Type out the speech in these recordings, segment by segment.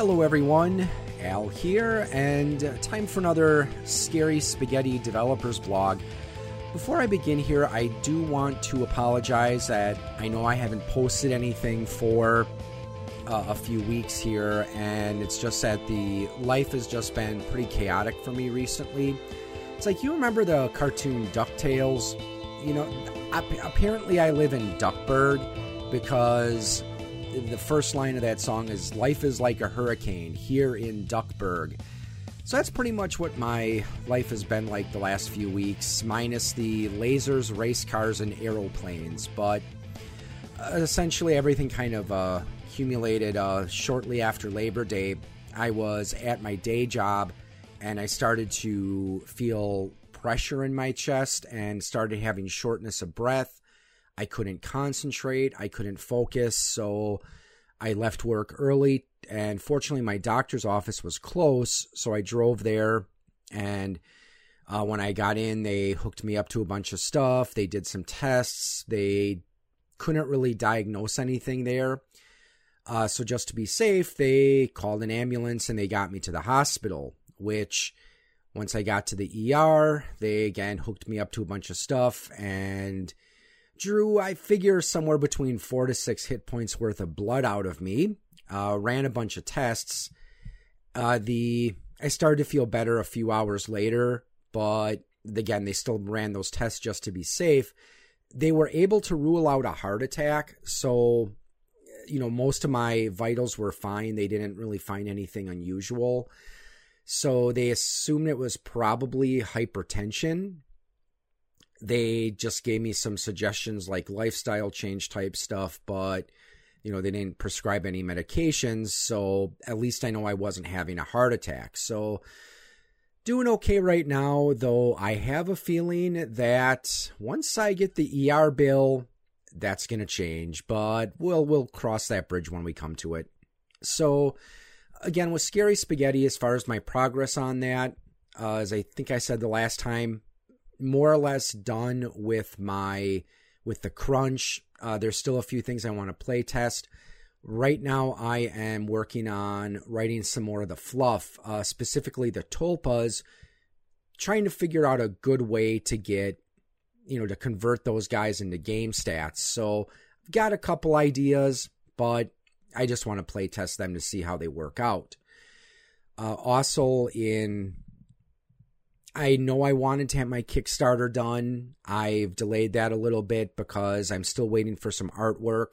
Hello, everyone. Al here, and time for another Scary Spaghetti Developers blog. Before I begin here, I do want to apologize that I know I haven't posted anything for uh, a few weeks here, and it's just that the life has just been pretty chaotic for me recently. It's like you remember the cartoon DuckTales? You know, apparently I live in Duckburg because the first line of that song is Life is like a hurricane here in Duckburg. So that's pretty much what my life has been like the last few weeks, minus the lasers, race cars, and aeroplanes. But uh, essentially, everything kind of uh, accumulated uh, shortly after Labor Day. I was at my day job and I started to feel pressure in my chest and started having shortness of breath I couldn't concentrate, I couldn't focus, so I left work early. And fortunately, my doctor's office was close, so I drove there. And uh, when I got in, they hooked me up to a bunch of stuff. They did some tests. They couldn't really diagnose anything there. Uh, so just to be safe, they called an ambulance and they got me to the hospital. Which, once I got to the ER, they again hooked me up to a bunch of stuff and drew, I figure, somewhere between four to six hit points worth of blood out of me. Uh, ran a bunch of tests. Uh, the I started to feel better a few hours later, but again, they still ran those tests just to be safe. They were able to rule out a heart attack, so you know most of my vitals were fine. They didn't really find anything unusual. So they assumed it was probably hypertension they just gave me some suggestions like lifestyle change type stuff, but you know, they didn't prescribe any medications, so at least I know I wasn't having a heart attack. So doing okay right now, though I have a feeling that once I get the ER bill, that's going to change, but we'll we'll cross that bridge when we come to it. So again, with Scary Spaghetti, as far as my progress on that, uh, as I think I said the last time, more or less done with my with the crunch. Uh, there's still a few things I want to play test. Right now, I am working on writing some more of the fluff, uh, specifically the tulpas, trying to figure out a good way to get, you know, to convert those guys into game stats. So, I've got a couple ideas, but I just want to play test them to see how they work out. Uh, also, in I know I wanted to have my Kickstarter done. I've delayed that a little bit because I'm still waiting for some artwork.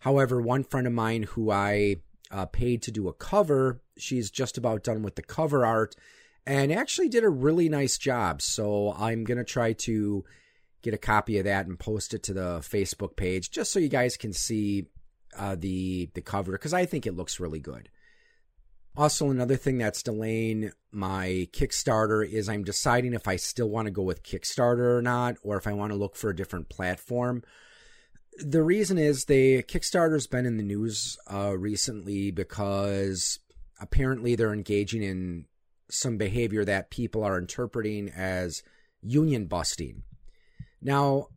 However, one friend of mine who I uh, paid to do a cover, she's just about done with the cover art and actually did a really nice job. So I'm going to try to get a copy of that and post it to the Facebook page just so you guys can see uh, the the cover because I think it looks really good. Also, another thing that's delaying my Kickstarter is I'm deciding if I still want to go with Kickstarter or not, or if I want to look for a different platform. The reason is the Kickstarter's been in the news uh, recently because apparently they're engaging in some behavior that people are interpreting as union busting. Now,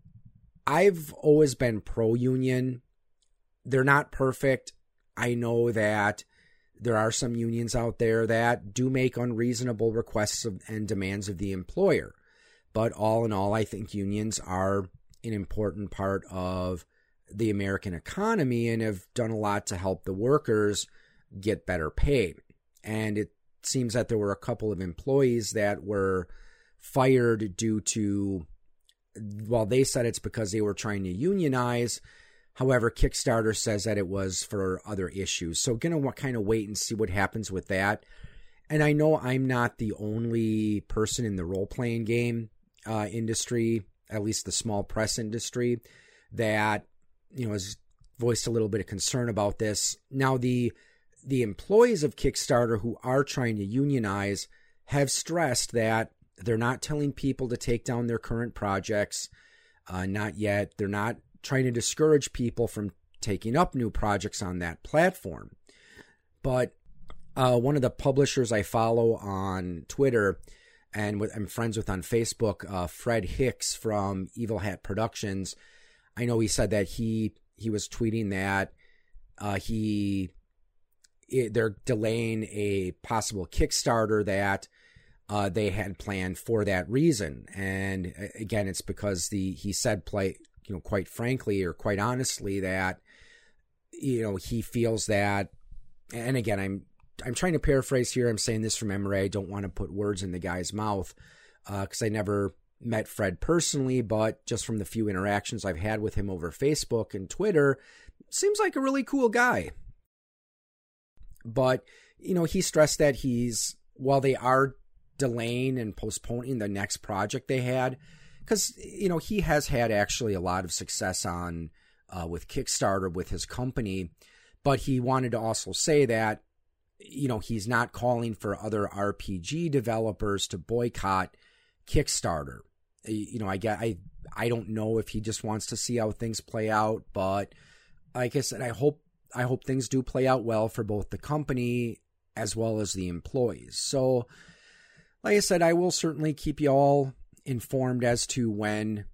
I've always been pro union. They're not perfect. I know that there are some unions out there that do make unreasonable requests of, and demands of the employer. But all in all, I think unions are an important part of the American economy and have done a lot to help the workers get better pay. And it seems that there were a couple of employees that were fired due to, well, they said it's because they were trying to unionize However, Kickstarter says that it was for other issues. So, going to kind of wait and see what happens with that. And I know I'm not the only person in the role playing game uh, industry, at least the small press industry, that you know has voiced a little bit of concern about this. Now, the the employees of Kickstarter who are trying to unionize have stressed that they're not telling people to take down their current projects. Uh, not yet. They're not trying to discourage people from taking up new projects on that platform. But uh, one of the publishers I follow on Twitter and with, I'm friends with on Facebook, uh, Fred Hicks from Evil Hat Productions. I know he said that he he was tweeting that uh, he it, they're delaying a possible Kickstarter that uh, they had planned for that reason. And again, it's because the he said play you know quite frankly or quite honestly that you know he feels that. And again, I'm I'm trying to paraphrase here. I'm saying this from memory. I don't want to put words in the guy's mouth because uh, I never met Fred personally, but just from the few interactions I've had with him over Facebook and Twitter, seems like a really cool guy. But, you know, he stressed that he's, while they are delaying and postponing the next project they had, because, you know, he has had actually a lot of success on, uh, with Kickstarter with his company, but he wanted to also say that, you know, he's not calling for other RPG developers to boycott Kickstarter. You know, I get, I, I don't know if he just wants to see how things play out, but like I said, I hope I hope things do play out well for both the company as well as the employees. So, like I said, I will certainly keep you all informed as to when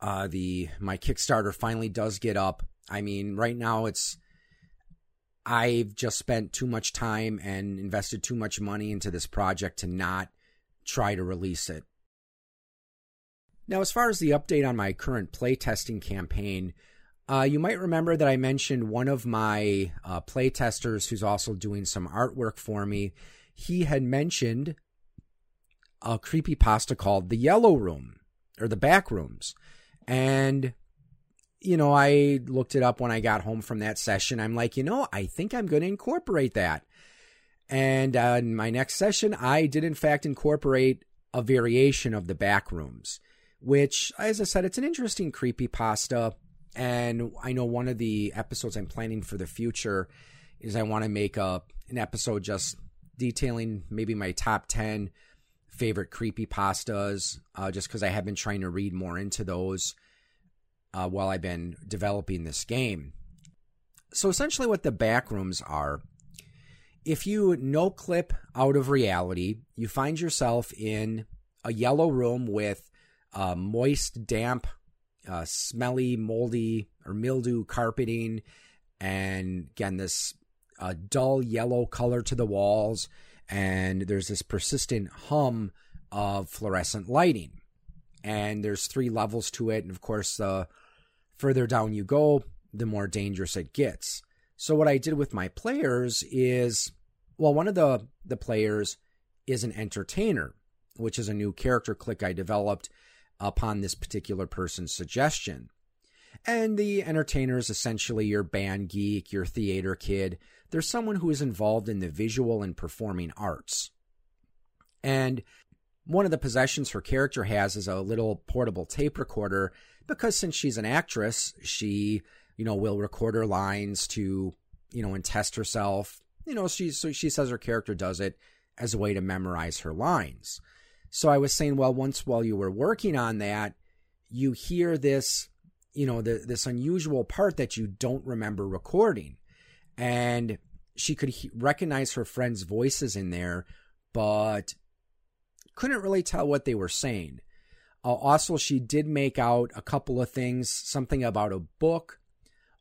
uh, the my Kickstarter finally does get up. I mean, right now it's I've just spent too much time and invested too much money into this project to not try to release it. Now, as far as the update on my current playtesting campaign, uh, you might remember that I mentioned one of my uh, playtesters who's also doing some artwork for me. He had mentioned a creepy pasta called The Yellow Room or The Back Rooms. And, you know, I looked it up when I got home from that session. I'm like, you know, I think I'm going to incorporate that. And uh, in my next session, I did in fact incorporate a variation of The Back Rooms, which, as I said, it's an interesting creepy pasta and I know one of the episodes I'm planning for the future is I want to make a an episode just detailing maybe my top 10 favorite creepy pastas uh, just because I have been trying to read more into those uh, while I've been developing this game. So essentially what the backrooms are, if you noclip out of reality, you find yourself in a yellow room with uh, moist, damp uh, smelly, moldy, or mildew carpeting, and again, this uh, dull yellow color to the walls, and there's this persistent hum of fluorescent lighting. And there's three levels to it, and of course, the further down you go, the more dangerous it gets. So what I did with my players is, well, one of the the players is an entertainer, which is a new character clique I developed upon this particular person's suggestion. And the entertainer is essentially your band geek, your theater kid. There's someone who is involved in the visual and performing arts. And one of the possessions her character has is a little portable tape recorder because since she's an actress, she, you know, will record her lines to, you know, and test herself. You know, she so she says her character does it as a way to memorize her lines. So I was saying, well, once while you were working on that, you hear this, you know, the, this unusual part that you don't remember recording. And she could he- recognize her friends' voices in there, but couldn't really tell what they were saying. Uh, also, she did make out a couple of things something about a book,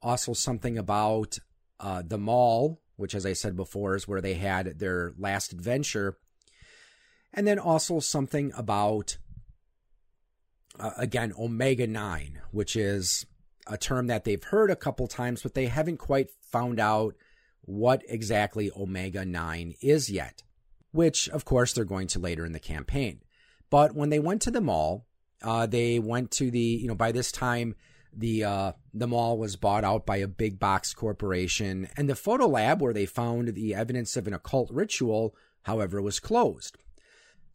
also something about uh, the mall, which, as I said before, is where they had their last adventure and then also something about, uh, again, omega 9, which is a term that they've heard a couple times, but they haven't quite found out what exactly omega 9 is yet, which, of course, they're going to later in the campaign. But when they went to the mall, uh, they went to the, you know, by this time, the uh, the mall was bought out by a big box corporation, and the photo lab where they found the evidence of an occult ritual, however, was closed.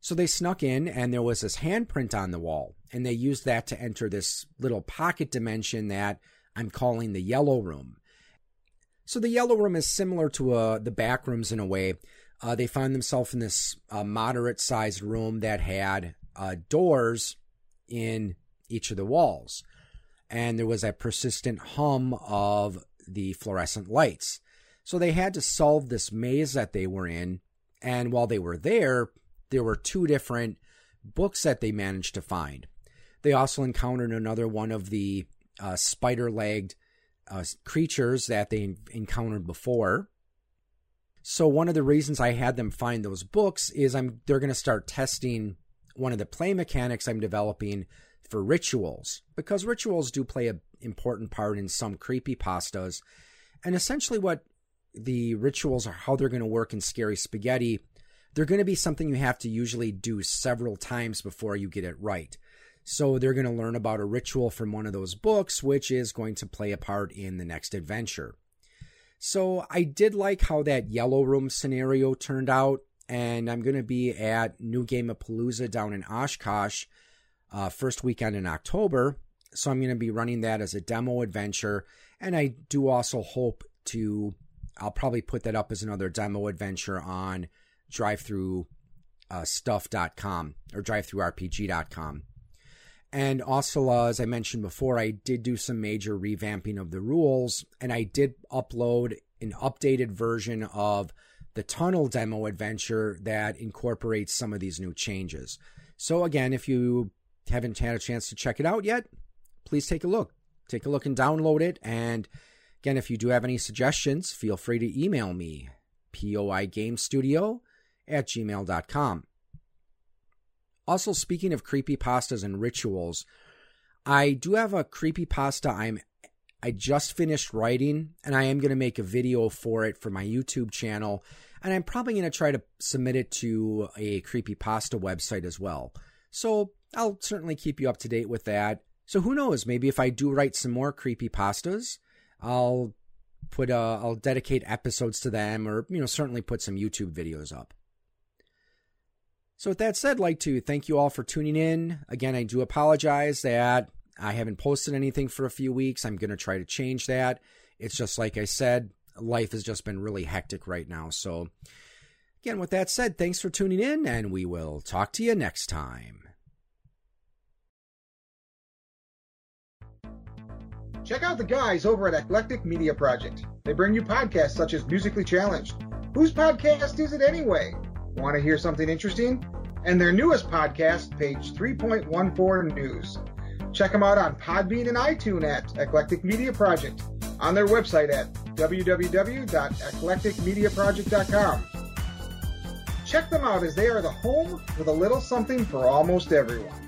So they snuck in, and there was this handprint on the wall, and they used that to enter this little pocket dimension that I'm calling the yellow room. So the yellow room is similar to uh, the back rooms in a way. Uh, they found themselves in this uh, moderate sized room that had uh, doors in each of the walls. And there was a persistent hum of the fluorescent lights. So they had to solve this maze that they were in. And while they were there, there were two different books that they managed to find. They also encountered another one of the uh, spider legged uh, creatures that they encountered before. So one of the reasons I had them find those books is I'm they're going to start testing one of the play mechanics I'm developing for rituals because rituals do play an important part in some creepy pastas. And essentially what the rituals are how they're going to work in scary spaghetti, they're going to be something you have to usually do several times before you get it right. So they're going to learn about a ritual from one of those books, which is going to play a part in the next adventure. So I did like how that Yellow Room scenario turned out, and I'm going to be at New Game of Palooza down in Oshkosh uh, first weekend in October. So I'm going to be running that as a demo adventure, and I do also hope to. I'll probably put that up as another demo adventure on drive-through uh, stuff.com or drivethrurpg.com. And also, uh, as I mentioned before, I did do some major revamping of the rules, and I did upload an updated version of the tunnel demo adventure that incorporates some of these new changes. So, again, if you haven't had a chance to check it out yet, please take a look. Take a look and download it. And again, if you do have any suggestions, feel free to email me, poigamestudio at gmail.com. Also, speaking of creepy pastas and rituals, I do have a creepy pasta I'm I just finished writing and I am going to make a video for it for my YouTube channel and I'm probably going to try to submit it to a creepy pasta website as well. So, I'll certainly keep you up to date with that. So who knows, maybe if I do write some more creepy pastas, I'll put uh I'll dedicate episodes to them or you know certainly put some YouTube videos up. So, with that said, I'd like to thank you all for tuning in. Again, I do apologize that I haven't posted anything for a few weeks. I'm going to try to change that. It's just like I said, life has just been really hectic right now. So, again, with that said, thanks for tuning in, and we will talk to you next time. Check out the guys over at Eclectic Media Project. They bring you podcasts such as Musically Challenged. Whose podcast is it anyway? Want to hear something interesting? And their newest podcast, Page 3.14 News. Check them out on Podbean and iTunes at Eclectic Media Project, on their website at www.eclecticmediaproject.com. Check them out as they are the home with a little something for almost everyone.